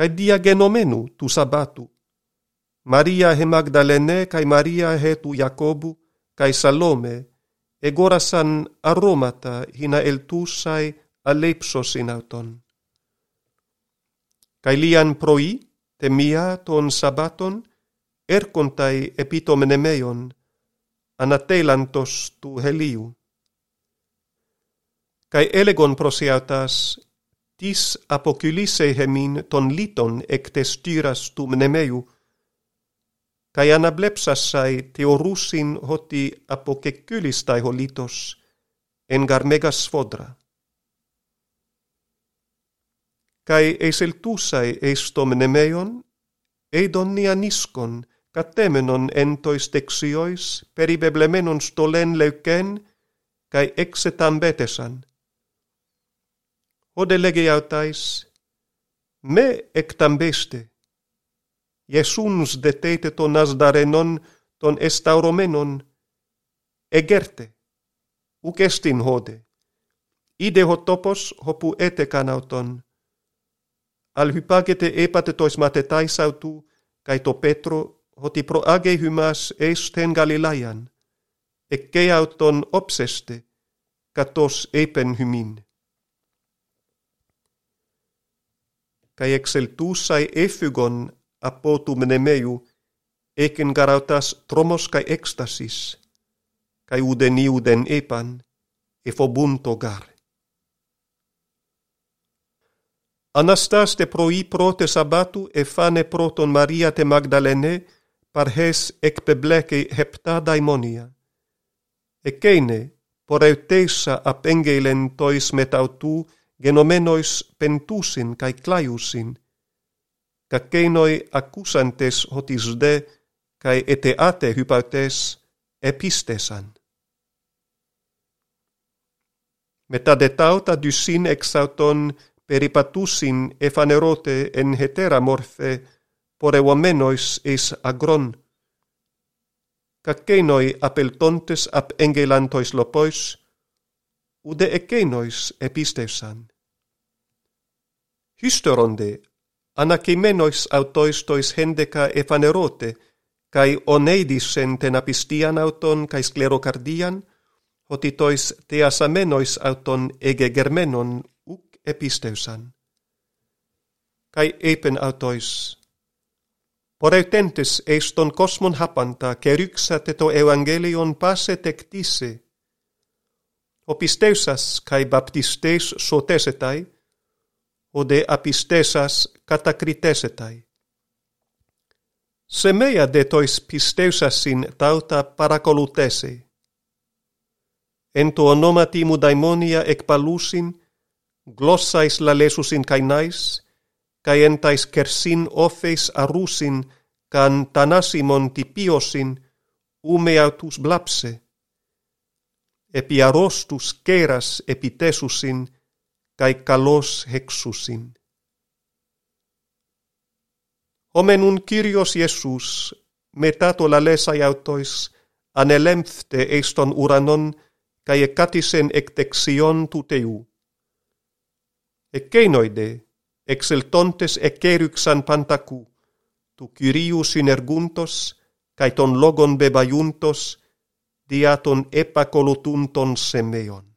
cae dia genomenu tu sabatu. Maria he Magdalene, cae Maria he tu Jacobu, cae Salome, egorasan aromata hina el tusai alepsos in auton. Cae lian proi, temia ton sabaton, ercontai epitomenemeion, anatelantos tu heliu. Cae elegon prosiautas, tis apocylise hemin ton liton ectestiras tum nemeu, kai anablepsassai teorusin hoti apokekylistai holitos, en garmegas fodra. Kai eiseltusai eistom nemeion, eidon nia niskon, catemenon entois texiois, peribeblemenon stolen leuken, kai exetam betesan, ode lege autais, me ectambeste, Iesuns detete ton asdarenon, ton estauromenon, egerte, uc est hode, ide hot topos hopu ete canauton, al hypagete epate tois matetais autu, kai to Petro, hoti pro age hymas eisten Galilaian, e auton obseste, katos epen hyminne. kai exeltusai efygon apotu mnemeu eken garautas tromos kai ekstasis kai uden iuden epan efobunto gar Anastas te proi prote sabatu e fane proton Maria te Magdalene parhes ec pebleke hepta daimonia. E ceine, por eutesa apengelen tois metautu, genomenois pentusin cae claiusin, cacenoi accusantes hotis de cae eteate hypautes epistesan. Meta de tauta dysin ex peripatusin efanerote en hetera morfe pore womenois is agron. Cacenoi apeltontes ap engelantois lopois – ude ekenois epistesan. Historonde, anakimenois autoistois hendeka efanerote, kai oneidis sen tenapistian auton kai sklerokardian, hotitois teasamenois auton ege germenon uk epistesan. Kai epen autois, Porreutentes eiston kosmon hapanta keryksateto evangelion pase οπιστέσας καί βαπτιστές σωτέσεται, ο δε απιστέσας κατακριτέσεται. Σε μέα δε τοις πιστεύσασιν τάουτα παρακολουτέσε. Εν το ονόματι μου δαιμόνια εκπαλούσιν, γλώσσαις λαλέσουσιν καινάις, καί εν ταις κερσίν όφες αρούσιν, καν τανάσιμον τυπίωσιν, ούμε αυτούς βλάψε epi arostus keras epitesusin, kai kalos hexusin. Homenun Kyrios Iesus, metato lalesai autois, anelemphte eiston uranon, kai ekatisen ektexion tuteu. Ekkeinoide, exeltontes ekeryxan pantaku, tu Kyrius synerguntos, kai ton logon bebaiuntos, diaton epäkolutunton semeon.